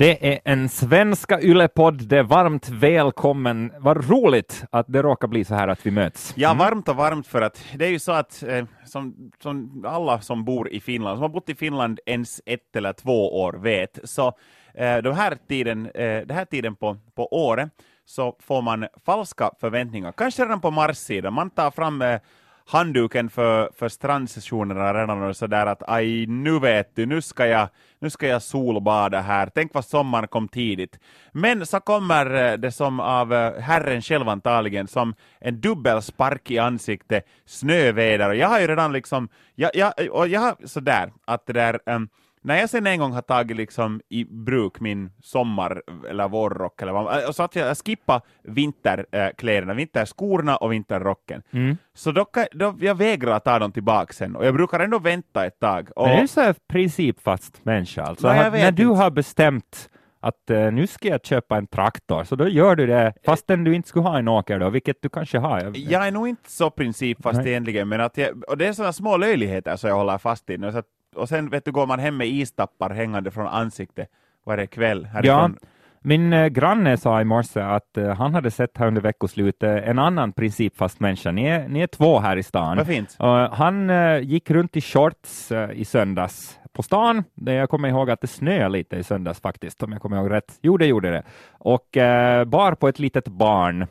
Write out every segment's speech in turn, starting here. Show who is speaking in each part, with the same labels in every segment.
Speaker 1: Det är en svenska yllepodd. Det är varmt välkommen. Vad roligt att det råkar bli så här att vi möts.
Speaker 2: Ja, varmt och varmt för att det är ju så att eh, som, som alla som bor i Finland, som har bott i Finland ens ett eller två år vet, så eh, den här tiden, eh, den här tiden på, på året så får man falska förväntningar, kanske redan på marssidan. Man tar fram eh, handduken för, för strandsessionerna redan och sådär att aj, nu vet du, nu ska, jag, nu ska jag solbada här, tänk vad sommaren kom tidigt. Men så kommer eh, det som av eh, Herren själv antagligen som en dubbelspark i ansiktet, snöväder, och jag har ju redan liksom, jag, jag, och jag har sådär, att det där um, när jag sen en gång har tagit liksom i bruk min sommar eller vårrock, eller vad, äh, så att jag skippar vinterkläderna, vinterskorna och vinterrocken, mm. så då, då jag vägrar ta dem tillbaka sen, och jag brukar ändå vänta ett tag. Och...
Speaker 1: Men det är så här principfast människa, alltså. No, när inte. du har bestämt att uh, nu ska jag köpa en traktor, så då gör du det fastän du inte skulle ha en åker då, vilket du kanske har.
Speaker 2: Jag, jag är nog inte så principfast Nej. egentligen, men att jag, och det är sådana små löjligheter som jag håller fast i. Så att och sen vet du, går man hem med istappar hängande från ansiktet varje kväll härifrån.
Speaker 1: Ja. Min eh, granne sa i morse att eh, han hade sett här under veckoslutet en annan principfast människa. Ni är, ni är två här i stan.
Speaker 2: Vad fint.
Speaker 1: han eh, gick runt i shorts eh, i söndags på stan. Jag kommer ihåg att det snöade lite i söndags faktiskt, om jag kommer ihåg rätt. Jo, det gjorde det. Och eh, bar på ett litet barn.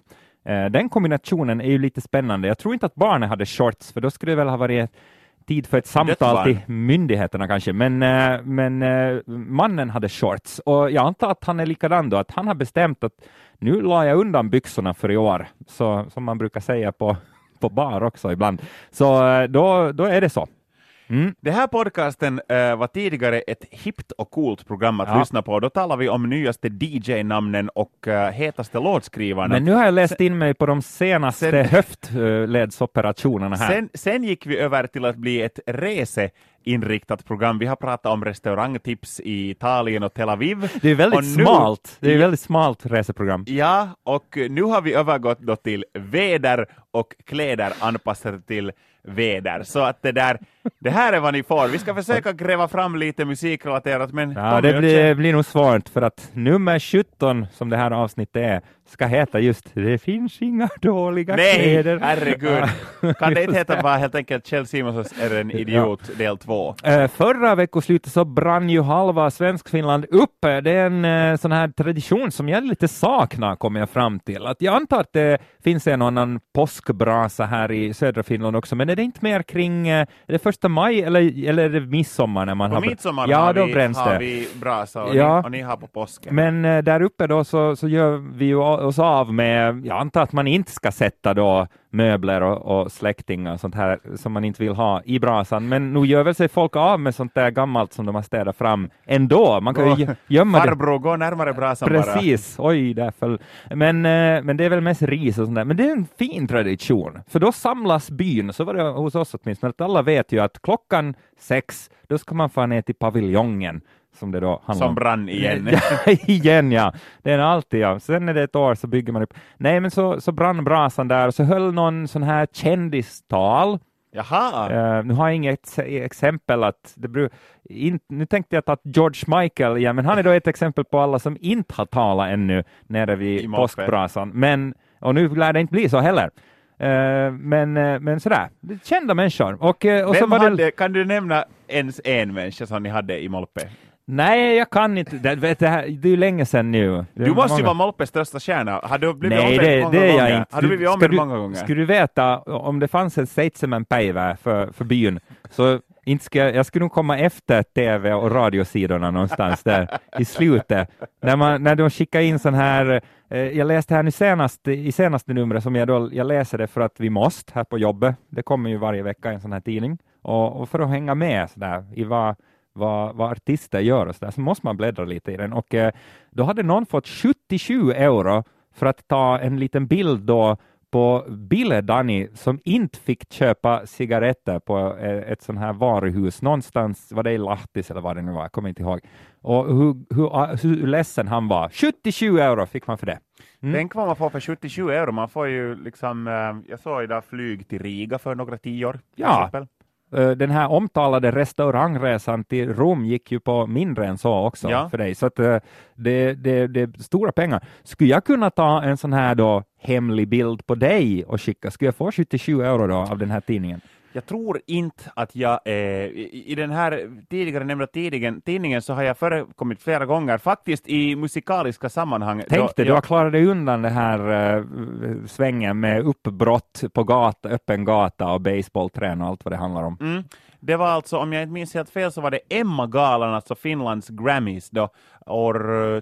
Speaker 1: Eh, den kombinationen är ju lite spännande. Jag tror inte att barnet hade shorts, för då skulle det väl ha varit tid för ett samtal till myndigheterna kanske, men, eh, men eh, mannen hade shorts och jag antar att han är likadan då, att han har bestämt att nu la jag undan byxorna för i år, så, som man brukar säga på, på bar också ibland. Så eh, då, då är det så.
Speaker 2: Mm. Det här podcasten uh, var tidigare ett hippt och coolt program att ja. lyssna på. Då talar vi om nyaste DJ-namnen och uh, hetaste låtskrivarna.
Speaker 1: Men nu har jag läst in mig på de senaste sen, höftledsoperationerna här.
Speaker 2: Sen, sen gick vi över till att bli ett rese inriktat program. Vi har pratat om restaurangtips i Italien och Tel Aviv.
Speaker 1: Det är väldigt nu, smalt. Det är väldigt smalt reseprogram.
Speaker 2: Ja, och nu har vi övergått då till väder och kläder anpassade till väder. Så att det där, det här är vad ni får. Vi ska försöka gräva fram lite musikrelaterat, men...
Speaker 1: Ja, det blir, blir nog svårt, för att nummer 17, som det här avsnittet är, ska heta just ”Det finns inga dåliga
Speaker 2: Nej,
Speaker 1: kläder”.
Speaker 2: Nej, herregud. Kan det inte heta bara helt enkelt Kjell Simonsson är en idiot, ja. del två?
Speaker 1: Uh, förra veckoslutet så brann ju halva Svenskfinland upp. Det är en uh, sån här tradition som jag lite saknar, kommer jag fram till. Att jag antar att det finns en annan påskbrasa här i södra Finland också, men är det inte mer kring, uh, det första maj eller, eller är det midsommar? När man
Speaker 2: på
Speaker 1: har...
Speaker 2: midsommar ja, har, vi, har vi brasa och, ja. ni, och ni har på påsken.
Speaker 1: Men där uppe då så, så gör vi ju oss av med, jag antar att man inte ska sätta då möbler och, och släktingar och sånt här som man inte vill ha i brasan, men nu gör väl sig folk av med sånt där gammalt som de har städat fram ändå. Man kan ju gömma
Speaker 2: Farbror, det. gå närmare brasan
Speaker 1: Precis, bara. oj, därför. Men, eh, men det är väl mest ris och sånt där. Men det är en fin tradition, för då samlas byn, så var det hos oss åtminstone, att alla vet ju att klockan sex, då ska man få ner till paviljongen som det då
Speaker 2: handlar Som brann igen.
Speaker 1: ja, igen ja. Det är alltid ja. Sen är det ett år så bygger man upp. Nej, men så, så brann brasan där och så höll någon sån här kändistal.
Speaker 2: Jaha.
Speaker 1: Uh, nu har jag inget exempel att det bru- in, nu tänkte jag att George Michael, ja men han är då ett exempel på alla som inte har talat ännu nere vid påskbrasan. Men, och nu lär det inte bli så heller. Uh, men, uh, men sådär, kända människor. Och,
Speaker 2: och Vem så var hade, det... Kan du nämna ens en människa som ni hade i Molpe?
Speaker 1: Nej, jag kan inte. Det, vet, det, här, det är ju länge sedan nu.
Speaker 2: Du måste många... ju vara Molpes största stjärna. Har du blivit
Speaker 1: Nej, det, många det är jag inte.
Speaker 2: Har du blivit ombedd många gånger?
Speaker 1: Skulle du veta, om det fanns en seitsemänpäivä för, för byn, så inte ska, jag skulle nog komma efter tv och radiosidorna någonstans där i slutet. När, man, när de skickar in sån här, eh, jag läste här nu senast, i senaste numret som jag då, jag läser det för att vi måste här på jobbet. Det kommer ju varje vecka en sån här tidning och, och för att hänga med sådär i vad vad, vad artister gör och så där, så måste man bläddra lite i den. Och eh, då hade någon fått 77 euro för att ta en liten bild då på Bille Danny som inte fick köpa cigaretter på eh, ett sånt här varuhus någonstans, var det i Lahtis eller vad det nu var, jag kommer inte ihåg. Och hur, hur, ah, hur ledsen han var. 77 euro fick man för det.
Speaker 2: Mm. Tänk vad man får för 77 euro. Man får ju liksom, eh, jag såg idag flyg till Riga för några tior.
Speaker 1: Ja, exempel. eh, den här omtalade restaurangresan till Rom gick ju på mindre än så också
Speaker 2: Ja.
Speaker 1: för dig, så att det, det, det är stora pengar. Skulle jag kunna ta en sån här då hemlig bild på dig och skicka, skulle jag få 77 euro då av den här tidningen?
Speaker 2: Jag tror inte att jag, eh, i, i den här tidigare nämnda tidningen, tidningen så har jag förekommit flera gånger, faktiskt i musikaliska sammanhang.
Speaker 1: Tänk dig, du har klarat dig undan den här eh, svängen med uppbrott på gata, öppen gata och baseballträn och allt vad det handlar om.
Speaker 2: Mm. Det var alltså, om jag inte minns helt fel, så var det Emma-galan, alltså Finlands Grammys, då, år eh,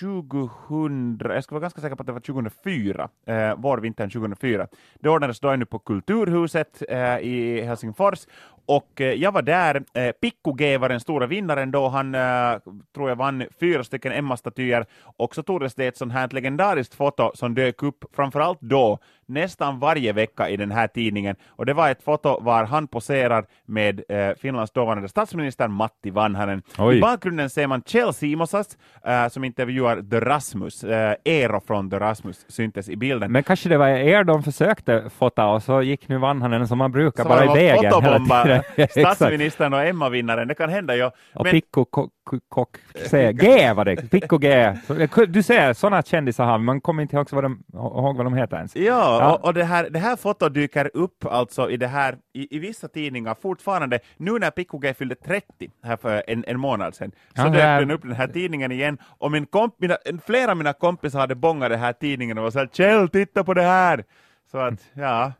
Speaker 2: 2000, jag ska vara ganska säker på att det var 2004, eh, vårvintern 2004. Det ordnades då ännu på Kulturhuset eh, i Helsingfors, och eh, jag var där. Eh, Pikku G var den stora vinnaren då, han eh, tror jag vann fyra stycken Emma-statyer, och så togs det ett sånt här legendariskt foto som dök upp, framförallt då, nästan varje vecka i den här tidningen, och det var ett foto var han poserar med eh, Finlands dåvarande statsminister Matti Vanhanen.
Speaker 1: Oj.
Speaker 2: I bakgrunden ser man Kjell Simosas eh, som intervjuar The Rasmus, eh, Eero från The Rasmus syntes i bilden.
Speaker 1: Men kanske det var er de försökte fota och så gick nu Vanhanen som man brukar
Speaker 2: Så
Speaker 1: bara i vägen
Speaker 2: fotobomba statsministern och Emma-vinnaren, det kan hända ju.
Speaker 1: Och
Speaker 2: Men-
Speaker 1: ko- kock, säger G var det, Pikko G. Så, Du ser, sådana kändisar har man kommer inte ihåg vad de, ihåg vad de heter ens.
Speaker 2: Ja,
Speaker 1: Ja.
Speaker 2: och, och det, här, det här fotot dyker upp alltså i, det här, i, i vissa tidningar fortfarande, nu när Pikku G fyllde 30 här för en, en månad sedan, så
Speaker 1: Ja,
Speaker 2: dök
Speaker 1: här-
Speaker 2: den upp den här tidningen igen, och min komp, mina, flera av mina kompisar hade bångat den här tidningen och var såhär ”Kjell, titta på det här!” Så att, ja.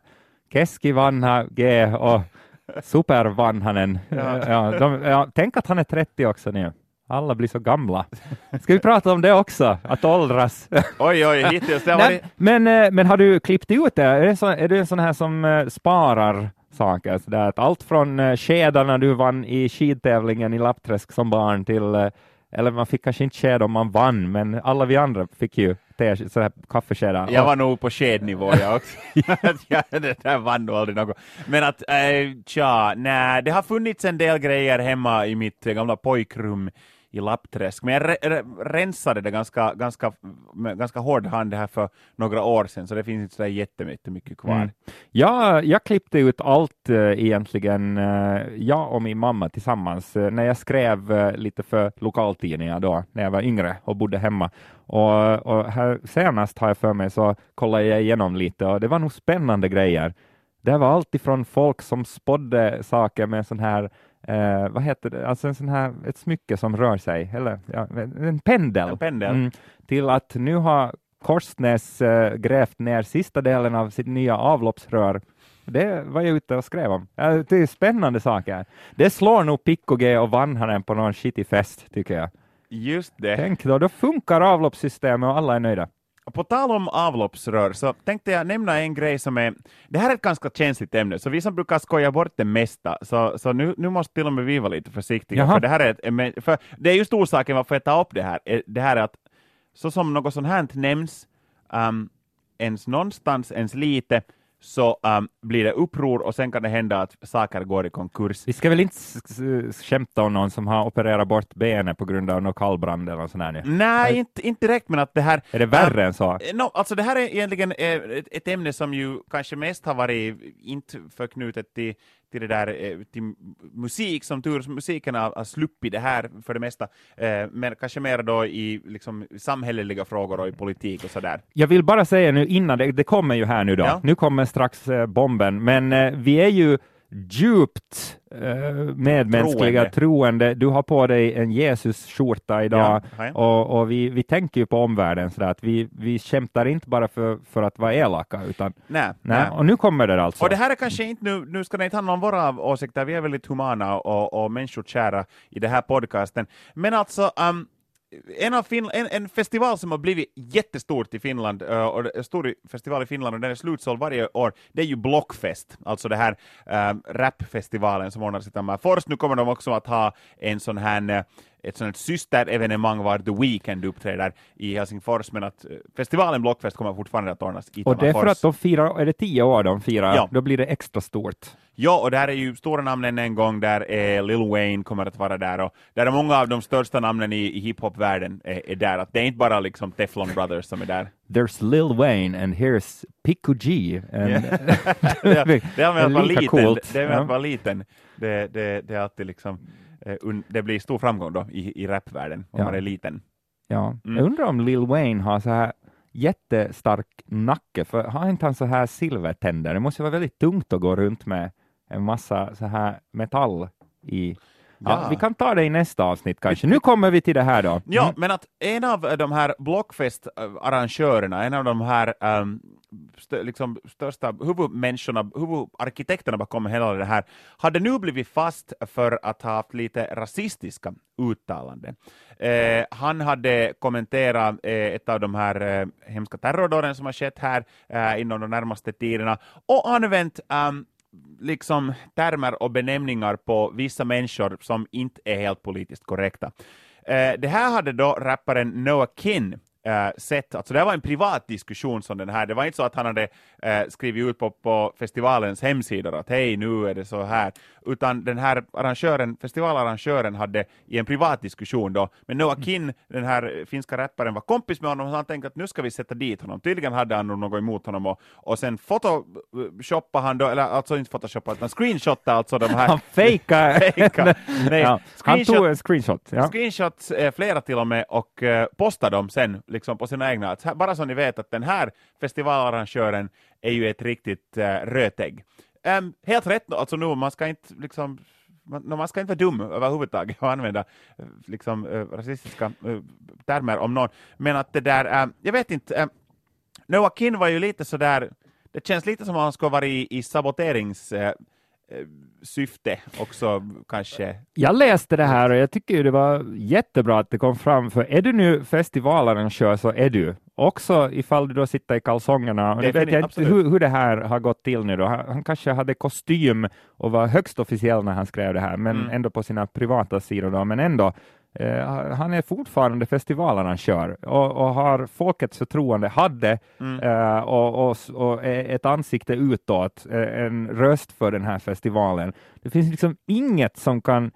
Speaker 1: Keski Vanha G och Super Vanhanen.
Speaker 2: Ja.
Speaker 1: Ja, de, ja, tänk att han är 30 också nu. Alla blir så gamla. Ska vi prata om det också? Att åldras?
Speaker 2: Oj, oj, hittills, det varit...
Speaker 1: men, eh, men har du klippt ut det? Är, det så, är du en sån här som eh, sparar saker? Så där, att allt från uh, skedarna du vann i skidtävlingen i Lappträsk som barn till, eh, eller man fick kanske inte sked om man vann, men alla vi andra fick ju te, så här kaffeskedar.
Speaker 2: Jag var nog på skednivå jag också. det där vann nog aldrig något. Men att, äh, tja, nej, det har funnits en del grejer hemma i mitt eh, gamla pojkrum i Lappträsk, men jag re, re, rensade det ganska, ganska, med ganska hård hand här för några år sedan, så det finns inte så jättemycket kvar.
Speaker 1: Mm. Ja, jag klippte ut allt eh, egentligen, eh, jag och min mamma tillsammans, eh, när jag skrev lite för lokaltidningar då, när jag var yngre och bodde hemma. Och, och här senast har jag för mig så kollade jag igenom lite och det var nog spännande grejer. Det var allt ifrån folk som spådde saker med sån här Eh, vad heter det, alltså en sån här, ett smycke som rör sig, eller ja, en pendel,
Speaker 2: En pendel.
Speaker 1: Mm, till att nu har Korsnäs eh, grävt ner sista delen av sitt nya avloppsrör. Det var jag ute och skrev om. Det är spännande saker. Det slår nog Pikko G och Vanhanen på någon skitig fest, tycker jag.
Speaker 2: Just det.
Speaker 1: Tänk då, då funkar avloppssystemet och alla är nöjda.
Speaker 2: På tal om avloppsrör så tänkte jag nämna en grej som är, det här är ett ganska känsligt ämne, så vi som brukar skoja bort det mesta, så, så nu, nu måste till och med vi vara lite försiktiga,
Speaker 1: Jaha.
Speaker 2: för det här är, ett, för det är just orsaken varför jag tar upp det här, det här är att så som något sånt här nämns, um, ens någonstans, ens lite, så um, blir det uppror och sen kan det hända att saker går i konkurs.
Speaker 1: Vi ska väl inte skämta om någon som har opererat bort benet på grund av någon kallbrand eller sånt nu.
Speaker 2: Nej, inte, inte direkt, men att det här...
Speaker 1: Är det värre än så?
Speaker 2: No, alltså det här är egentligen eh, ett, ett ämne som ju kanske mest har varit inte förknutet till, till det där eh, till musik, som tur musiken har, har sluppit det här för det mesta, eh, men kanske mer då i liksom, samhälleliga frågor och i politik och sådär.
Speaker 1: Jag vill bara säga nu innan, det, det kommer ju här nu då,
Speaker 2: Ja.
Speaker 1: nu kommer strax eh, bomben, men vi är ju djupt eh, medmänskliga,
Speaker 2: Troende.
Speaker 1: troende. Du har på dig en Jesus-skjorta idag
Speaker 2: Ja,
Speaker 1: och, och vi, vi tänker ju på omvärlden sådär att vi, vi kämpar inte bara för, för att vara elaka, utan
Speaker 2: Nej,
Speaker 1: nej.
Speaker 2: nej.
Speaker 1: och nu kommer det alltså.
Speaker 2: Och det här är kanske inte nu, nu ska det inte handla om våra åsikter, vi är väldigt humana och, och människokära i den här podcasten. Men alltså, um, en, av Fin- en, en festival som har blivit jättestort i Finland, uh, och stor festival i Finland och den är slutsåld varje år, det är ju Blockfest, alltså det här um, rapfestivalen som ordnas i Tammerfors. Nu kommer de också att ha en sån här eh, ett sånt här systerevenemang var The Weeknd uppträder i Helsingfors, men att eh, festivalen Blockfest kommer fortfarande att ordnas i
Speaker 1: och det är för
Speaker 2: Tammerfors.
Speaker 1: att de firar, är det tio år de firar,
Speaker 2: Ja.
Speaker 1: då blir det extra stort.
Speaker 2: Ja, och där är ju stora namnen en gång, där är Lil Wayne kommer att vara där, och där är många av de största namnen i, i hiphop-världen är, är där. Att det är inte bara liksom Teflon Brothers som är där.
Speaker 1: There's Lil Wayne and here's Pico G. And
Speaker 2: det, det, det är med att vara liten.
Speaker 1: coolt.
Speaker 2: Det är med att vara liten. Det, det, det är alltid liksom, eh, det blir stor framgång då i, i rapvärlden om
Speaker 1: Ja.
Speaker 2: man är liten.
Speaker 1: Ja,
Speaker 2: Mm.
Speaker 1: jag undrar om Lil Wayne har så här jättestark nacke, för har inte han så här silvertänder? Det måste vara väldigt tungt att gå runt med en massa så här metall i. Ja,
Speaker 2: Ja.
Speaker 1: Vi kan ta det i nästa avsnitt kanske. Nu kommer vi till det här då.
Speaker 2: Ja,
Speaker 1: Mm.
Speaker 2: men att en av de här Blockfest-arrangörerna, en av de här um, st- liksom största huvudmänniskorna, huvudarkitekterna bakom hela det här, hade nu blivit fast för att ha haft lite rasistiska uttalanden. Eh, han hade kommenterat eh, ett av de här eh, hemska terrordåden som har skett här eh, inom de närmaste tiderna och använt um, liksom termer och benämningar på vissa människor som inte är helt politiskt korrekta. Eh, det här hade då rapparen Noah Kinn eh, sett, alltså det var en privat diskussion som den här, det var inte så att han hade eh, skrivit ut på, på festivalens hemsidor att hej nu är det så här, utan den här arrangören, festivalarrangören hade i en privat diskussion då, men Noah Kin, den här finska rapparen, var kompis med honom och han tänkte att nu ska vi sätta dit honom. Tydligen hade han något emot honom och, och sen photoshoppade han då, eller alltså inte photoshoppade, utan screenshotade alltså de här
Speaker 1: Han fejkar.
Speaker 2: Fejka. Nej,
Speaker 1: ja, han tog en screenshot. Ja.
Speaker 2: Screenshots, eh, flera till och med, och eh, postar dem sen liksom på sina egna. Att Bara så ni vet att den här festivalarrangören är ju ett riktigt eh, rötägg. Ehm, helt rätt, alltså nu, man ska inte liksom man, man ska inte vara dum överhuvudtaget och använda eh, liksom, eh, rasistiska eh, termer om någon. Men att det där, ehm, jag vet inte, ehm, Noah Kin var ju lite sådär, det känns lite som att han skulle vara i, i saboterings syfte också kanske.
Speaker 1: Jag läste det här och jag tycker det var jättebra att det kom fram, för är du nu festivalarrangör så är du. Också ifall du då sitter i kalsongerna. Och nu vet jag inte hur, hur det här har gått till nu då. Han, han kanske hade kostym och var högst officiell när han skrev det här, men
Speaker 2: Mm.
Speaker 1: ändå på sina privata sidor då. Men ändå, eh, han är fortfarande festivalarrangör och, och har folkets förtroende, hade
Speaker 2: Mm.
Speaker 1: eh, och, och, och ett ansikte utåt, eh, en röst för den här festivalen. Det finns liksom inget som kan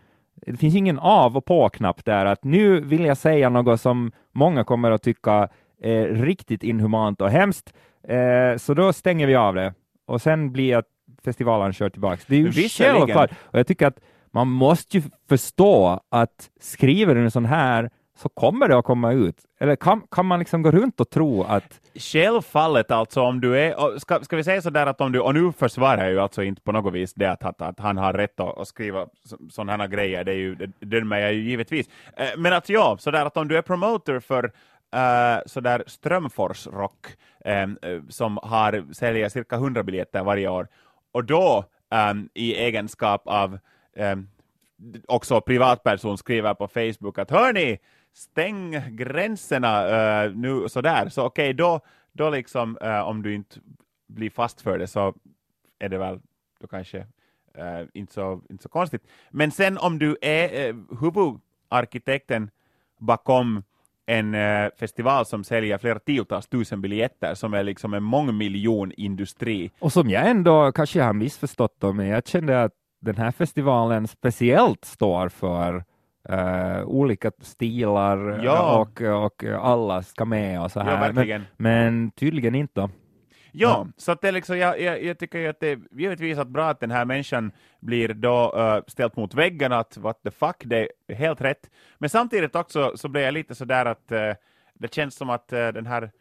Speaker 1: det finns ingen av och på-knapp där, att nu vill jag säga något som många kommer att tycka är riktigt inhumant och hemskt, eh, så då stänger vi av det. Och sen blir jag festivalarrangör tillbaks. Det är ju självklart. Och jag tycker att man måste ju förstå att skriver du en sån här så kommer det att komma ut. Eller kan, kan man liksom gå runt och tro att
Speaker 2: Självfallet alltså om du är, ska, ska vi säga sådär att om du, och nu försvarar jag ju alltså inte på något vis det att, att, att han har rätt att, att skriva sådana här grejer, det är ju, det dömer jag ju givetvis. Eh, men att ja, sådär att om du är promoter för uh, sådär Strömfors Rock, um, som har, säljer cirka 100 biljetter varje år, och då um, i egenskap av eh, också privatperson skriver på Facebook att hörni, stäng gränserna eh, nu sådär, så okej då, då liksom eh, om du inte blir fast för det så är det väl då kanske eh, inte, så, inte så konstigt. Men sen om du är eh, huvudarkitekten bakom en eh, festival som säljer flera tiotals tusen biljetter som är liksom en mångmiljonindustri.
Speaker 1: Och som jag ändå kanske har missförstått men jag kände att den här festivalen speciellt står för eh, olika stilar
Speaker 2: Ja.
Speaker 1: och, och alla ska med och så
Speaker 2: Ja,
Speaker 1: här. men,
Speaker 2: verkligen.
Speaker 1: men tydligen inte.
Speaker 2: Ja, så att det liksom, jag, jag, jag tycker ju att det är givetvis att bra att den här människan blir då uh, ställt mot väggen, att what the fuck, det är helt rätt. Men samtidigt också så blev jag lite sådär att eh, det känns som att den här,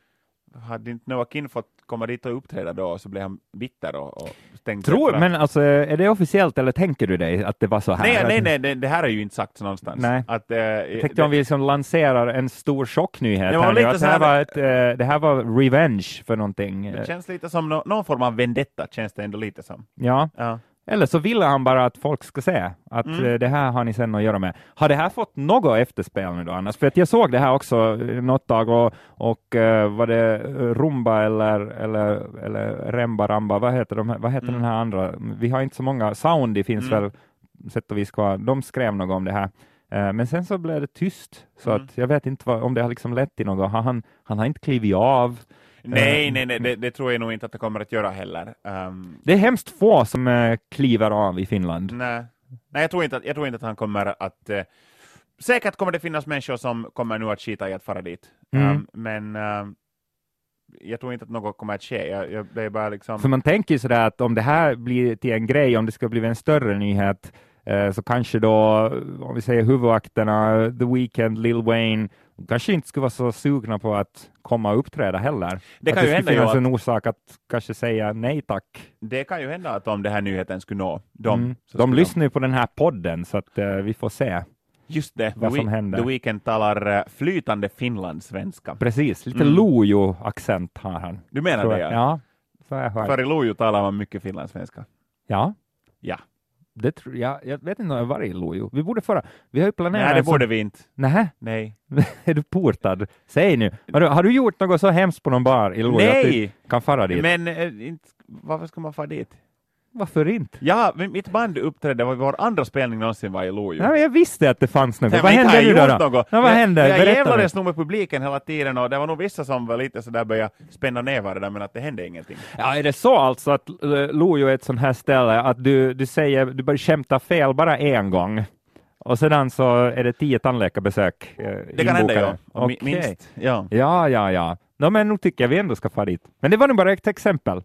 Speaker 2: hade inte Noah Kin fått komma dit och uppträda då, så blev han bitter och, och stängd.
Speaker 1: Tror, men alltså, är det officiellt eller tänker du dig att det var så här?
Speaker 2: Nej, nej, nej, det, det här är ju inte sagt någonstans.
Speaker 1: Nej.
Speaker 2: Att, eh,
Speaker 1: Jag tänkte
Speaker 2: det-
Speaker 1: om vi liksom lanserar en stor chocknyhet
Speaker 2: Det var
Speaker 1: här nu, att det, här var ett, eh, det här var revenge för någonting.
Speaker 2: det känns lite som nå- någon form av vendetta, känns det ändå lite som.
Speaker 1: Ja,
Speaker 2: Ja.
Speaker 1: Eller så ville han bara att folk ska se att
Speaker 2: Mm.
Speaker 1: eh, det här har ni sen att göra med. Har det här fått något efterspel nu då annars? För att jag såg det här också något tag och, och eh, var det Rumba eller, eller, eller Remba Ramba, vad heter, de, vad heter
Speaker 2: Mm.
Speaker 1: den här andra? Vi har inte så många, Soundi finns
Speaker 2: Mm.
Speaker 1: väl sätt och vis kvar. De skrev något om det här. Eh, Men sen så blev det tyst, så
Speaker 2: Mm.
Speaker 1: att jag vet inte vad, om det har liksom lett till något. Han, han har inte klivit av.
Speaker 2: Nej, nej, nej det, det, tror jag nog inte att det kommer att göra heller. Um,
Speaker 1: det är hemskt få som uh, kliver av i Finland.
Speaker 2: Nej, nej jag, tror inte att, jag tror inte att han kommer att... Uh, säkert kommer det finnas människor som kommer nu att skita i att fara dit. Mm. Um, men um, jag tror inte att något kommer att ske. Jag, jag, det är bara liksom...
Speaker 1: För man tänker ju sådär att om det här blir till en grej, om det ska bli en större nyhet, eh, så kanske då, om vi säger huvudakterna, The Weeknd, Lil Wayne, kanske inte skulle vara så sugna på att komma och uppträda heller.
Speaker 2: Det kan
Speaker 1: att
Speaker 2: ju hända.
Speaker 1: Det finnas en
Speaker 2: att...
Speaker 1: orsak att kanske säga nej tack.
Speaker 2: Det kan ju hända att om den här nyheten skulle nå dem. Mm.
Speaker 1: De lyssnar ju på den här podden, så att uh, vi får se.
Speaker 2: Just det,
Speaker 1: vad som händer.
Speaker 2: The Weeknd talar uh, flytande finlandssvenska.
Speaker 1: Precis, lite mm. Lojo-accent har han.
Speaker 2: Du menar det? Ja.
Speaker 1: ja
Speaker 2: så För i Lojo talar man mycket finlandssvenska.
Speaker 1: Ja.
Speaker 2: Ja.
Speaker 1: Det tror jag, jag vet inte om jag varit i Lojo. Vi borde föra, vi har ju planerat...
Speaker 2: Nej, det borde vi inte.
Speaker 1: Nähä?
Speaker 2: Nej.
Speaker 1: är du portad? Säg nu, har du, har du gjort något så hemskt på någon bar i Lojo
Speaker 2: Nej.
Speaker 1: att du kan fara dit?
Speaker 2: Men äh, inte, varför ska man fara dit?
Speaker 1: Varför inte?
Speaker 2: Ja, mitt band uppträdde, var vår andra spelning någonsin var i Lojo.
Speaker 1: Ja, jag visste att det fanns något. Nej, vad hände nu då? då?
Speaker 2: Något.
Speaker 1: Ja, vad hände?
Speaker 2: Jag, jag jävlades nog med publiken hela tiden och det var nog vissa som var lite sådär började spänna nävar där men att det hände ingenting.
Speaker 1: Ja, är det så alltså att uh, Lojo är ett sånt här ställe att du, du säger, du börjar skämta fel bara en gång och sedan så är det tio tandläkarbesök uh,
Speaker 2: Det kan hända, ja.
Speaker 1: Okay.
Speaker 2: Minst. Ja,
Speaker 1: ja, ja. ja. No, men nu tycker jag vi ändå ska fara dit. Men det var nog bara ett exempel.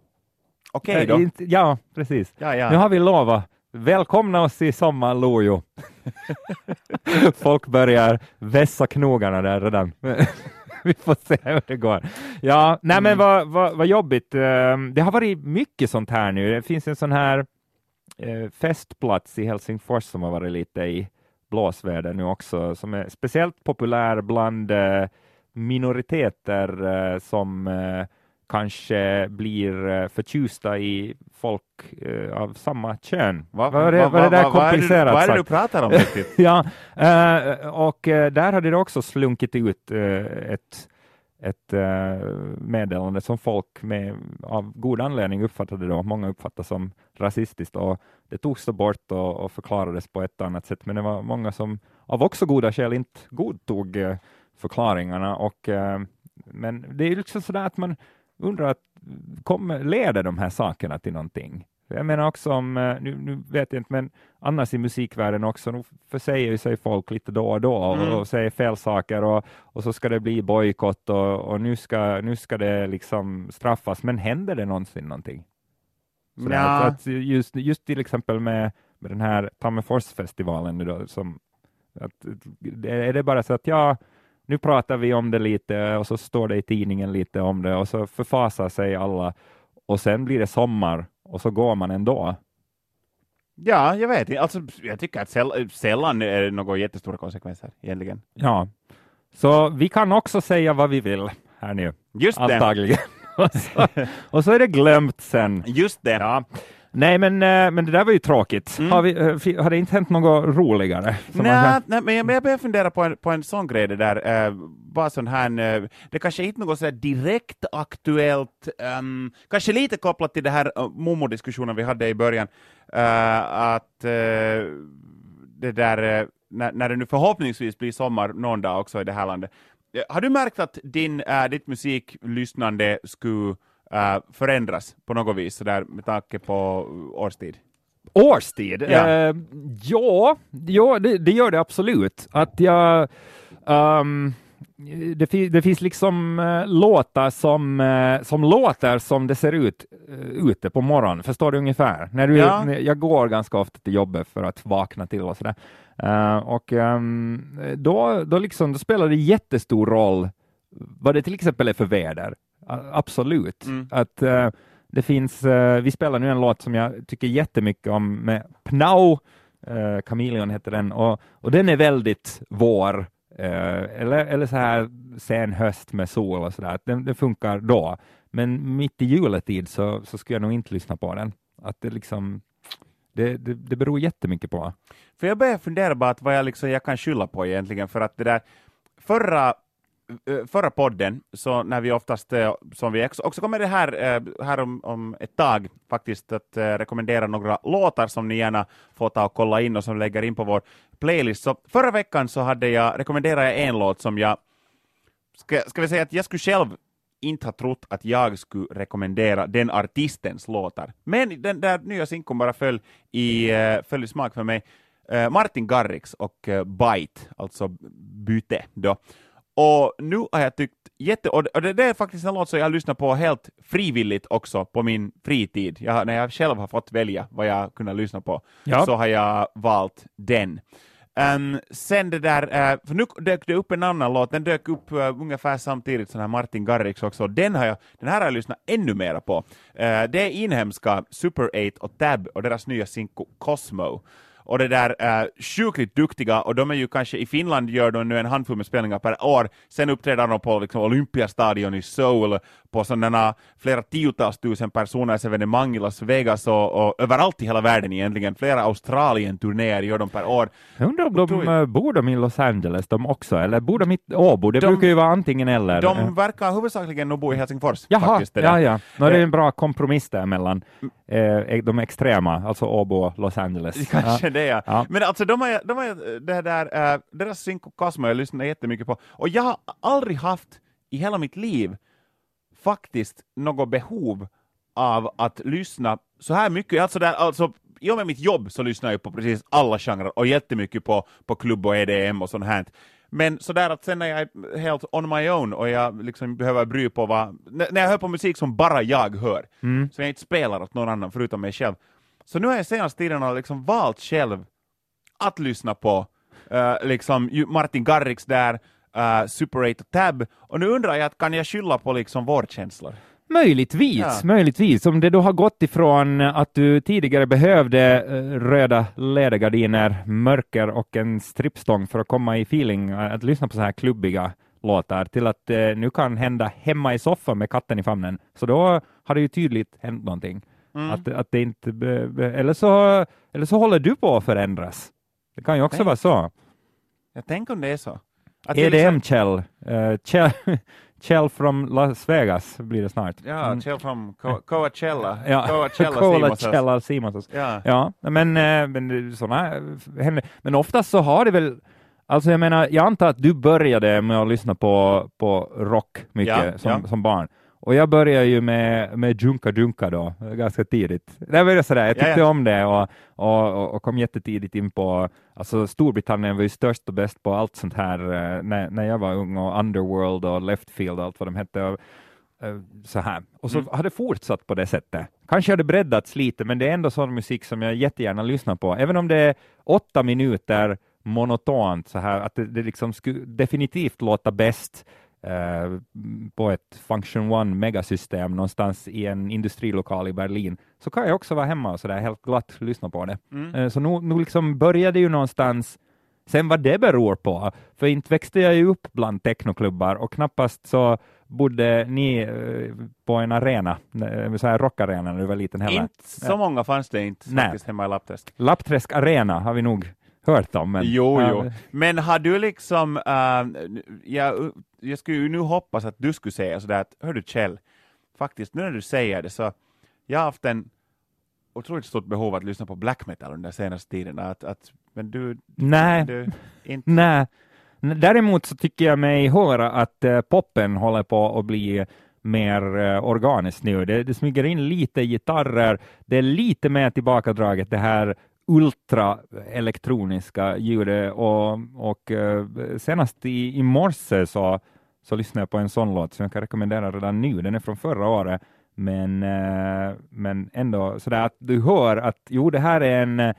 Speaker 2: Okej okay, då.
Speaker 1: Ja, precis.
Speaker 2: Ja, ja.
Speaker 1: Nu har vi lovat. Välkomna oss i sommar, Lojo. Folk börjar vässa knogarna där redan. vi får se hur det går. Ja, nej men mm. vad, vad, vad jobbigt. Ehm, det har varit mycket sånt här nu. Det finns en sån här eh, festplats i Helsingfors som har varit lite i blåsväder nu också, som är speciellt populär bland eh, minoriteter eh, som kanske blir eh, förtjusta i folk uh, av samma kön.
Speaker 2: Va, var det, va, var det där va, komplicerat Vad är det du pratar om riktigt?
Speaker 1: ja, uh, och där hade det också slunkit ut ett, ett meddelande som folk med, av god anledning uppfattade då, många uppfattade som rasistiskt. Och det togs då bort och, och förklarades på ett annat sätt, men det var många som av också goda skäl inte godtog förklaringarna. Och men det är liksom sådär att man undrar att kommer, leder de här sakerna till någonting? Jag menar också om, eh, nu, nu vet jag inte, men annars i musikvärlden också, nu försäger sig folk lite då och då och, mm. och säger fel saker och, och så ska det bli bojkott och, och nu, ska, nu ska det liksom straffas, men händer det någonsin någonting?
Speaker 2: ja. att,
Speaker 1: att just, just till exempel med, med den här Tammerforsfestivalen nu då, som, att, är det bara så att ja, nu pratar vi om det lite och så står det i tidningen lite om det och så förfasar sig alla och sen blir det sommar och så går man ändå.
Speaker 2: Ja, jag vet inte. Alltså, jag tycker att säll sällan är det några jättestora konsekvenser egentligen.
Speaker 1: Ja, så vi kan också säga vad vi vill här nu.
Speaker 2: Just
Speaker 1: Antagligen. och, så, och så är det glömt sen.
Speaker 2: Just det.
Speaker 1: Ja. Nej, men, eh, men det där var ju tråkigt. Mm. Har, vi, eh, har det inte hänt något roligare?
Speaker 2: Nej, nej, men jag, börjar fundera på en, på en sån grej, det där, uh, bara sån här, uh, det kanske inte är något så direkt aktuellt, um, kanske lite kopplat till det här uh, Momo-diskussionen vi hade i början, uh, att det där, när, när det nu förhoppningsvis blir sommar någon dag också i det här landet, har du märkt att din, ditt musiklyssnande skulle förändras på något vis, sådär med tanke på årstid?
Speaker 1: Årstid? Ja, uh, ja, ja det, det, gör det absolut. Att jag... Um, det, det, finns liksom uh, låtar som, uh, som låter som det ser ut uh, ute på morgonen. Förstår du ungefär? När du, ja. jag går ganska ofta till jobbet för att vakna till och sådär. och um, då, då, liksom, då spelar det jättestor roll vad det till exempel är för väder. Absolut. Mm. Att uh, det finns, uh, vi spelar nu en låt som jag tycker jättemycket om med Pnau, uh, Chameleon heter den, och, och den är väldigt vår, eller, eller så här sen höst med sol och sådär, den, den funkar då. Men mitt i juletid så, så skulle jag nog inte lyssna på den. Att det liksom, det, det, det beror jättemycket på.
Speaker 2: För jag börjar fundera att vad jag, liksom, jag kan skylla på egentligen, för att det där förra Eh, förra podden, så när vi oftast, eh, som vi också kommer det här, eh, här om, om ett tag faktiskt att rekommendera några låtar som ni gärna får ta och kolla in och som lägger in på vår playlist. Så förra veckan så hade jag, rekommenderade jag en låt som jag, ska, ska vi säga att jag skulle själv inte har trott att jag skulle rekommendera den artistens låtar. Men den där nya sinkon bara föll i, föll i smak för mig. Martin Garrix och Bite, alltså byte då. Och nu har jag tyckt jätte... Och det, det är faktiskt en låt som jag lyssnar på helt frivilligt också på min fritid. Jag, när jag själv har fått välja vad jag kunde lyssna på,
Speaker 1: Ja.
Speaker 2: så har jag valt den. Um, sen det där, uh, för nu dök det upp en annan låt, den dök upp uh, ungefär samtidigt som Martin Garrix också, den, har jag, den här har jag lyssnat ännu mera på. Uh, det är inhemska Super 8 och Tab och deras nya sinko Cosmo. Och det där är sjukligt duktiga, och de är ju kanske, i Finland gör de nu en handfull med spelningar per år, sen uppträder de på liksom Olympiastadion i Seoul, på sådana flera tiotals tusen personers evenemang i Las Vegas och, och överallt i hela världen egentligen. Flera Australien-turnéer gör de per år.
Speaker 1: Jag undrar om de
Speaker 2: Otroligt.
Speaker 1: eh, bor de i Los Angeles de också, eller bor de i Åbo? Det
Speaker 2: De-
Speaker 1: brukar ju vara antingen eller.
Speaker 2: De
Speaker 1: Eh,
Speaker 2: verkar huvudsakligen nog bo i Helsingfors.
Speaker 1: Jaha,
Speaker 2: faktiskt, det där.
Speaker 1: ja, ja. Nå, det är
Speaker 2: Eh,
Speaker 1: en bra kompromiss däremellan. Eh, de extrema, alltså Åbo och Los Angeles.
Speaker 2: Kanske
Speaker 1: Ja.
Speaker 2: det ja.
Speaker 1: Ja.
Speaker 2: Men alltså de har, de har det där, äh, deras Cosmo har jag lyssnat jättemycket på, och jag har aldrig haft i hela mitt liv faktiskt något behov av att lyssna så här mycket. Alltså där, alltså, I och med mitt jobb så lyssnar jag på precis alla genrer och jättemycket på, på klubb och EDM och sånt här. Men sådär att sen när jag är helt on my own och jag liksom behöver bry på vad, när jag hör på musik som bara jag hör,
Speaker 1: Mm.
Speaker 2: som jag inte spelar åt någon annan förutom mig själv, så nu har jag senaste tiden liksom valt själv att lyssna på eh, liksom Martin Garrix där, uh, Super 8 och Tab, och nu undrar jag att kan jag skylla på liksom vårdkänslor?
Speaker 1: Möjligtvis,
Speaker 2: Ja.
Speaker 1: möjligtvis. Om det då har gått ifrån att du tidigare behövde eh, röda lädergardiner, mörker och en strippstång för att komma i feeling eh, att lyssna på så här klubbiga låtar till att eh, nu kan hända hemma i soffan med katten i famnen. Så då har det ju tydligt hänt någonting.
Speaker 2: Mm.
Speaker 1: Att, att det inte eller, så, eller så håller du på att förändras. Det kan ju också
Speaker 2: Nej.
Speaker 1: vara så.
Speaker 2: Jag tänker om det är så. Jag liksom-
Speaker 1: EDM-Kjell, eh, Kjell, Kjell from Las Vegas blir det snart.
Speaker 2: Ja,
Speaker 1: Mm.
Speaker 2: Kjell Co- Coachella.
Speaker 1: Ja,
Speaker 2: Coachella Simonsas.
Speaker 1: Kjell Simonsas.
Speaker 2: Ja.
Speaker 1: Ja, men, eh, men sådana händer. Men oftast så har det väl, alltså jag menar, jag antar att du började med att lyssna på, på rock mycket
Speaker 2: Ja,
Speaker 1: som,
Speaker 2: ja.
Speaker 1: som barn. Och jag började ju med, med Junka Junka då, ganska tidigt. Det var sådär, jag
Speaker 2: Ja,
Speaker 1: tyckte
Speaker 2: ja.
Speaker 1: om det och, och, och- kom jättetidigt in på, alltså Storbritannien var ju störst och bäst på allt sånt här eh, när, när jag var ung och Underworld och Leftfield och allt vad de hette. Och, eh, så här. Och så
Speaker 2: Mm.
Speaker 1: har det fortsatt på det sättet. Kanske har det breddats lite, men det är ändå sån musik som jag jättegärna lyssnar på. Även om det är åtta minuter monotont så här, att det, det liksom skulle definitivt låta bäst på ett Function One megasystem någonstans i en industrilokal i Berlin, så kan jag också vara hemma och så där helt glatt lyssna på det.
Speaker 2: Mm.
Speaker 1: Eh, så nu, nu liksom började ju någonstans Sen vad det beror på, för inte växte jag ju upp bland technoklubbar och knappast så bodde ni eh, på en arena, eh, så här rockarena när du var liten heller.
Speaker 2: Inte så många fanns det inte
Speaker 1: Nej.
Speaker 2: faktiskt hemma i Lappträsk.
Speaker 1: Lappträsk arena har vi nog hört om. Men,
Speaker 2: Jo,
Speaker 1: Ja,
Speaker 2: jo. Men har du liksom, äh, jag, jag skulle ju nu hoppas att du skulle säga sådär att, hör du Kjell, faktiskt nu när du säger det så, jag har haft en otroligt stort behov att lyssna på black metal under senaste tiden, att, att men du,
Speaker 1: Nej,
Speaker 2: du inte,
Speaker 1: nej. Däremot så tycker jag mig höra att eh, poppen håller på att bli mer uh, organiskt nu. Det, det smyger in lite gitarrer, det är lite mer tillbakadraget det här ultra elektroniska ljudet och, och eh, senast i, i morse så, så lyssnade jag på en sån låt som jag kan rekommendera redan nu. Den är från förra året, men, eh, men ändå sådär att du hör att jo, det här är en eh,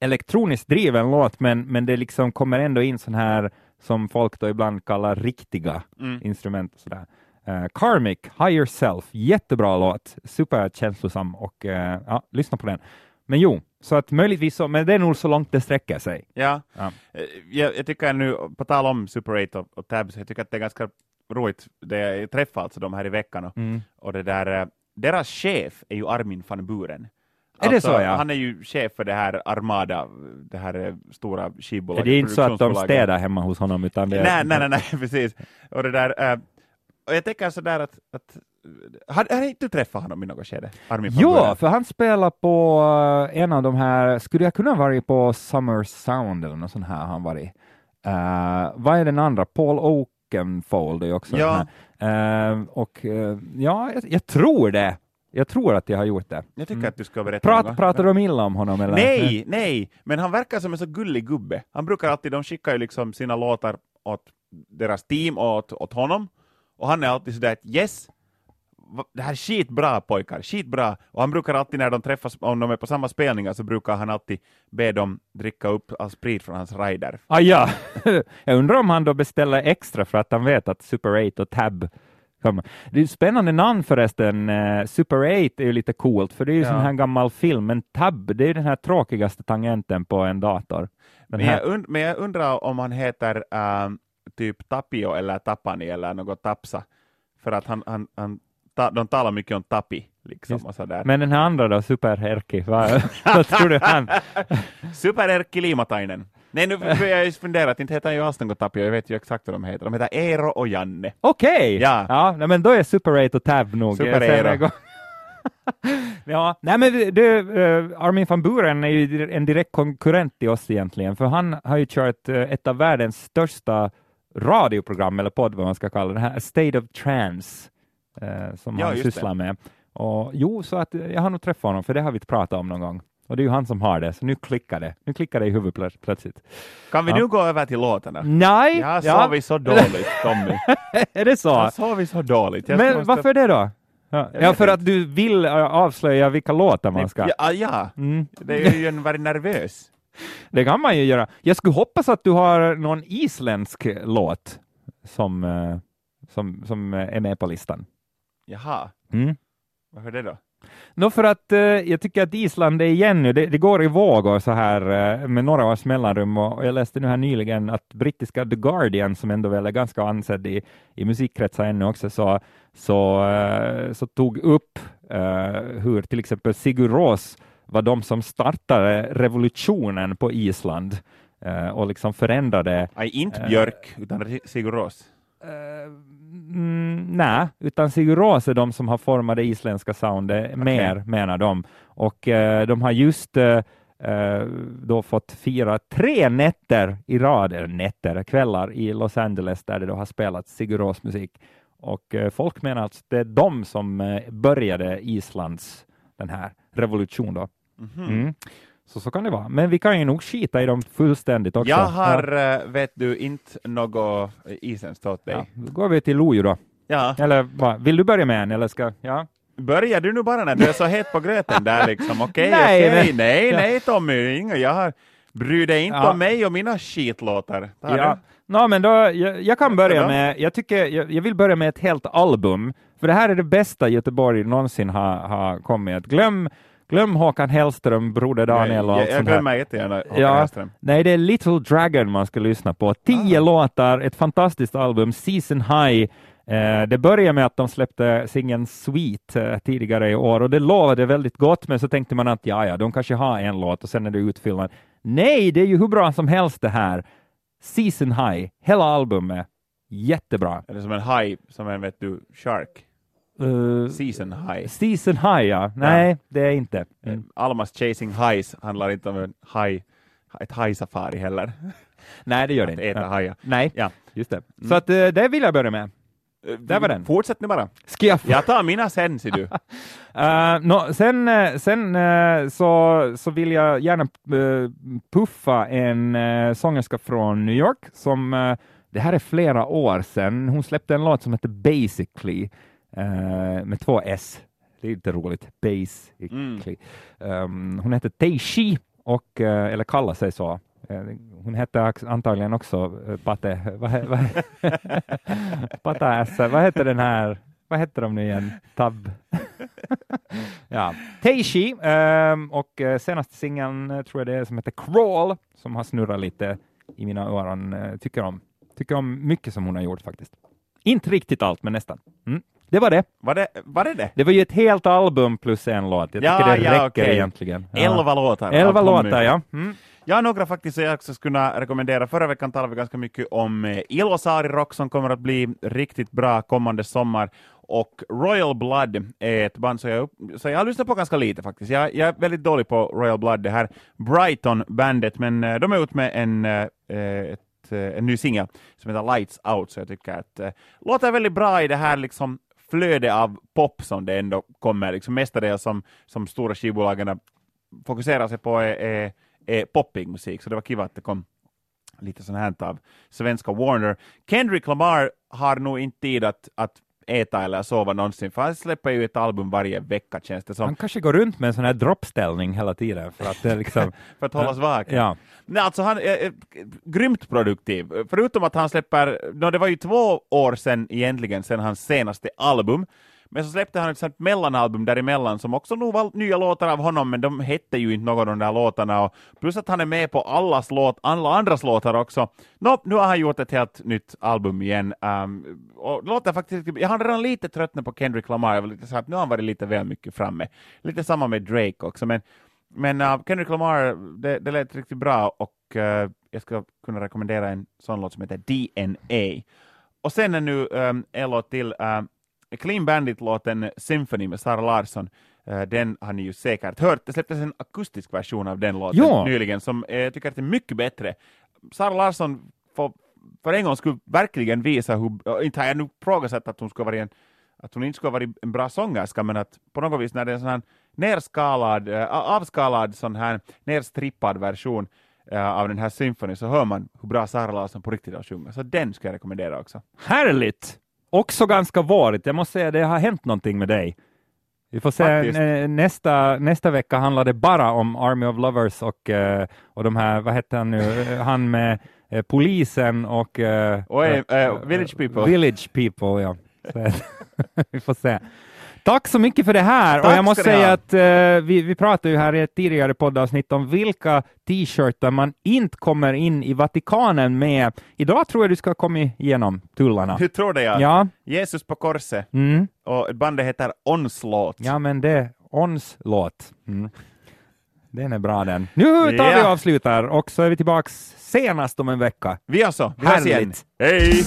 Speaker 1: elektroniskt driven låt, men, men det liksom kommer ändå in sån här som folk då ibland kallar riktiga
Speaker 2: mm.
Speaker 1: instrument. Och sådär. Eh, Karmic, Higher Self, jättebra låt, superkänslosam och eh, ja, lyssna på den. Men jo, så att möjligtvis så, men det är nog så långt det sträcker sig.
Speaker 2: ja.
Speaker 1: Ja.
Speaker 2: Eh, Jag, jag tycker nu, på tal om Super 8 och, och Tabs, jag tycker att det är ganska roligt, det jag träffade alltså de här i veckan och,
Speaker 1: Mm.
Speaker 2: och det där, eh, deras chef är ju Armin van Buren.
Speaker 1: Är det så, ja?
Speaker 2: Han är ju chef för det här Armada, det här eh, stora skivbolaget.
Speaker 1: det är inte så att de städar hemma hos honom, utan det är...
Speaker 2: Nej, nej, nej, nej, precis. Och det där, och jag tänker sådär att, att har, har inte du träffat honom i något skede? Armin
Speaker 1: Jo, för han spelar på eh, en av de här, skulle jag kunna vara på Summer Sound eller något sånt här han varit. Uh, vad är den andra? Paul Brockenfold är också
Speaker 2: Ja.
Speaker 1: Eh, och eh, ja, jag, jag tror det. Jag tror att jag har gjort det.
Speaker 2: Jag tycker
Speaker 1: Mm.
Speaker 2: att du ska berätta
Speaker 1: Prat,
Speaker 2: något.
Speaker 1: pratar de illa om honom? Eller?
Speaker 2: Nej, nej, men han verkar som en så gullig gubbe. Han brukar alltid, de skickar ju liksom sina låtar åt deras team och åt, åt honom, och han är alltid sådär att yes, det här är skitbra pojkar, skitbra. Och han brukar alltid när de träffas, om de är på samma spelningar, så brukar han alltid be dem dricka upp all sprit från hans rider.
Speaker 1: Ah, ja. jag undrar om han då beställer extra för att han vet att Super 8 och Tab kommer. Det är spännande namn förresten. Eh, Super 8 är ju lite coolt, för det är ju
Speaker 2: Ja.
Speaker 1: sån här gammal film, men Tab, det är den här tråkigaste tangenten på en dator.
Speaker 2: Men jag, und, men jag undrar om han heter ähm, typ Tapio eller Tapani eller något Tapsa, för att han, han, han ta, de talar mycket om Tapi, liksom,
Speaker 1: Just.
Speaker 2: och sådär.
Speaker 1: men den här andra då, Super Herki, vad, vad tror du han?
Speaker 2: Super-Erkki Limatainen. Nej, nu börjar jag just fundera, att inte heter han ju alls något Tapio, jag vet ju exakt vad de heter. De heter Eero och Janne.
Speaker 1: Okej!
Speaker 2: Ja.
Speaker 1: ja nej, men då är Super 8 och Tab nog.
Speaker 2: Super Eero.
Speaker 1: ja, nej men du, uh, Armin van Buren är ju en direkt konkurrent till oss egentligen, för han har ju kört eh, ett av världens största radioprogram, eller podd vad man ska kalla det, här State of Trance, eh, som
Speaker 2: Ja,
Speaker 1: han sysslar med. Och, jo, så att eh, jag har nog träffat honom, för det har vi pratat om någon gång. Och det är ju han som har det, så nu klickar det. Nu klickar det i huvudet plöts- plötsligt.
Speaker 2: Kan vi
Speaker 1: Ja.
Speaker 2: nu gå över till låtarna?
Speaker 1: Nej!
Speaker 2: Jag har
Speaker 1: ja.
Speaker 2: sovit så dåligt, Tommy.
Speaker 1: är det så?
Speaker 2: Jag har sovit så dåligt. Jag
Speaker 1: Men
Speaker 2: måste-
Speaker 1: varför det då? Ja, ja för
Speaker 2: inte.
Speaker 1: att du vill äh, avslöja vilka låtar man ska...
Speaker 2: Ja, ja.
Speaker 1: Mm.
Speaker 2: det är ju en varit nervös.
Speaker 1: Det kan man ju göra. Jag skulle hoppas att du har någon isländsk låt som, eh, som, som eh, är med på listan.
Speaker 2: Jaha,
Speaker 1: Mm.
Speaker 2: varför det då?
Speaker 1: Nå för att eh, jag tycker att Island är igen nu, det, det går i vågor så här eh, med några års mellanrum och, och jag läste nu här nyligen att brittiska The Guardian, som ändå väl är ganska ansedd i, i musikkretsar ännu också, så, så, eh, så tog upp eh, hur till exempel Sigur Rós var de som startade revolutionen på Island eh, och liksom förändrade
Speaker 2: Nej, inte
Speaker 1: Eh.
Speaker 2: Björk, utan Sigur Rós.
Speaker 1: Uh, mm, Nej, utan Sigur Rós är de som har format det isländska soundet mer, menar de. Och eh, de har just eh, eh, då fått fira tre nätter i rad, eller nätter, kvällar i Los Angeles där det då har spelats Sigur Rós musik. Och eh, folk menar att det är de som eh, började Islands den här revolution då.
Speaker 2: Mhm.
Speaker 1: Mm. Så så kan det vara. Men vi kan ju nog skita i dem fullständigt också.
Speaker 2: Jag har, eh, vet du, inte något isenskt åt dig.
Speaker 1: Ja, då går vi till Lojo då.
Speaker 2: Ja.
Speaker 1: Eller vad? Vill du börja med en? Eller ska, ja.
Speaker 2: Börjar du nu bara när du är så het på gröten där liksom? Okej,
Speaker 1: Nej,
Speaker 2: okej,
Speaker 1: men-
Speaker 2: nej,
Speaker 1: Ja.
Speaker 2: nej Tommy, inga, jag har Bry dig inte
Speaker 1: Ja.
Speaker 2: om mig och mina skitlåtar. Ta
Speaker 1: ja. Nå, men då, jag, jag kan börja
Speaker 2: Ja.
Speaker 1: med, jag, tycker, jag, jag vill börja med ett helt album, för det här är det bästa Göteborg någonsin har, har kommit. Glöm, glöm Håkan Hellström, Broder Daniel och
Speaker 2: jag,
Speaker 1: allt
Speaker 2: jag
Speaker 1: sånt här.
Speaker 2: glömmer jättegärna Håkan
Speaker 1: Ja.
Speaker 2: Hellström.
Speaker 1: Nej, det är Little Dragon man ska lyssna på. Tio
Speaker 2: Ah.
Speaker 1: låtar, ett fantastiskt album, Season High. Eh, det började med att de släppte singeln Sweet eh, tidigare i år och det lovade väldigt gott, men så tänkte man att ja, ja, de kanske har en låt och sen är det utfyllnad. Nej, det är ju hur bra som helst det här. Season High, hela albumet, jättebra.
Speaker 2: Eller som en haj, som en vet du, shark.
Speaker 1: Eh,
Speaker 2: Season high.
Speaker 1: Season High, ja. Nej, det är inte. Mm.
Speaker 2: Almas Chasing Highs handlar inte om en haj, ett hajsafari heller.
Speaker 1: Nej, det gör det inte.
Speaker 2: äta
Speaker 1: Ja.
Speaker 2: hajar.
Speaker 1: Nej,
Speaker 2: Ja.
Speaker 1: just det. Så att, eh, det vill jag börja med. Där var den.
Speaker 2: Fortsätt nu bara.
Speaker 1: Ska jag
Speaker 2: Jag tar mina sen, ser du.
Speaker 1: Uh, nå, sen eh, sen eh, så, så vill jag gärna eh, puffa en uh, sångerska från New York som, eh, det här är flera år sedan, hon släppte en låt som heter Basically eh, med två S. Det är lite roligt, Basically. Um, hon heter Teishi, och, eh, eller kallar sig så. Eh, Hon hette antagligen också eh, Pate, vad, he- vad, vad heter den här, vad heter de nu igen? Tab. ja. Teishi, ehm, och eh, senaste singeln eh, tror jag det är som heter Crawl, som har snurrat lite i mina öron. Eh, tycker om. Tycker om mycket som hon har gjort faktiskt. Inte riktigt allt, men nästan. Mm. Det var det.
Speaker 2: Var det var det? det?
Speaker 1: Det var ju ett helt album plus en låt. Jag
Speaker 2: Ja,
Speaker 1: tycker det
Speaker 2: ja,
Speaker 1: räcker
Speaker 2: okej.
Speaker 1: egentligen. Ja.
Speaker 2: Elva låtar.
Speaker 1: Elva låtar, ja. Mm.
Speaker 2: Jag har några faktiskt som jag också skulle kunna rekommendera. Förra veckan talade vi ganska mycket om eh, Ilosaari Rock som kommer att bli riktigt bra kommande sommar. Och Royal Blood är ett band som jag, så jag har lyssnat på ganska lite faktiskt. Jag, jag är väldigt dålig på Royal Blood, det här Brighton-bandet, men eh, de är ute med en, eh, ett en ny singel som heter Lights Out, så jag tycker att låter väldigt bra i det här liksom flöde av pop som det ändå kommer, liksom mestadels som, som stora skivbolagen fokuserar sig på är, är, är poppig musik, så det var kiva att det kom lite sånt här av svenska Warner. Kendrick Lamar har nog inte tid att, att äta eller sova någonsin, för han släpper ju ett album varje vecka känns det som.
Speaker 1: Han kanske går runt med en sån här droppställning hela tiden för att liksom...
Speaker 2: för att hållas vaken.
Speaker 1: Ja.
Speaker 2: Nej, alltså han är, är grymt produktiv. Förutom att han släpper, no, det var ju två år sedan egentligen, sedan hans senaste album, men så släppte han ett sånt mellanalbum däremellan som också nog var nya låtar av honom, men de hette ju inte någon av de där låtarna. Och plus att han är med på allas låt, alla andras låtar också. Nå, nu har han gjort ett helt nytt album igen. Um, och låter faktiskt, jag har redan lite tröttnat på Kendrick Lamar, jag lite så att nu har han varit lite väl mycket framme. Lite samma med Drake också, men, men uh, Kendrick Lamar, det, det lät riktigt bra och uh, jag ska kunna rekommendera en sån låt som heter DNA. Och sen är nu um, en låt till, um, Clean Bandit-låten Symphony med Sara Larsson, uh, den har ni ju säkert hört. Det släpptes en akustisk version av den låten
Speaker 1: ja.
Speaker 2: nyligen som uh, jag tycker att är mycket bättre. Sara Larsson får för en gång skulle verkligen visa hur, inte har jag nu ifrågasatt att hon skulle vara en att hon inte skulle vara en bra sångerska, men att på något vis när det är en sån här nerskalad, äh, avskalad, sån här nerstrippad version äh, av den här symfonin så hör man hur bra Sara Larsson på riktigt har sjungit. Så den ska jag rekommendera också.
Speaker 1: Härligt! Också ganska vårigt. Jag måste säga det har hänt någonting med dig. Vi får se, nästa, nästa vecka handlar det bara om Army of Lovers och, uh, och de här, vad heter han nu, han med uh, polisen och... Uh,
Speaker 2: Oj, Village People.
Speaker 1: Village People, ja. vi får se. Tack så mycket för det här. Tack och jag måste säga att uh, vi, vi pratade ju här i ett tidigare poddavsnitt om vilka t-shirtar man inte kommer in i Vatikanen med. Idag tror jag du ska ha kommit igenom tullarna.
Speaker 2: Hur tror du? Ja.
Speaker 1: ja.
Speaker 2: Jesus på korset.
Speaker 1: Mm.
Speaker 2: Och bandet heter Onslaught.
Speaker 1: Ja, men det Onslaught. Mm. Den är bra den. Nu tar ja. vi och avslutar och så är vi tillbaks senast om en vecka.
Speaker 2: Vi alltså. Vi hörs igen. Hej!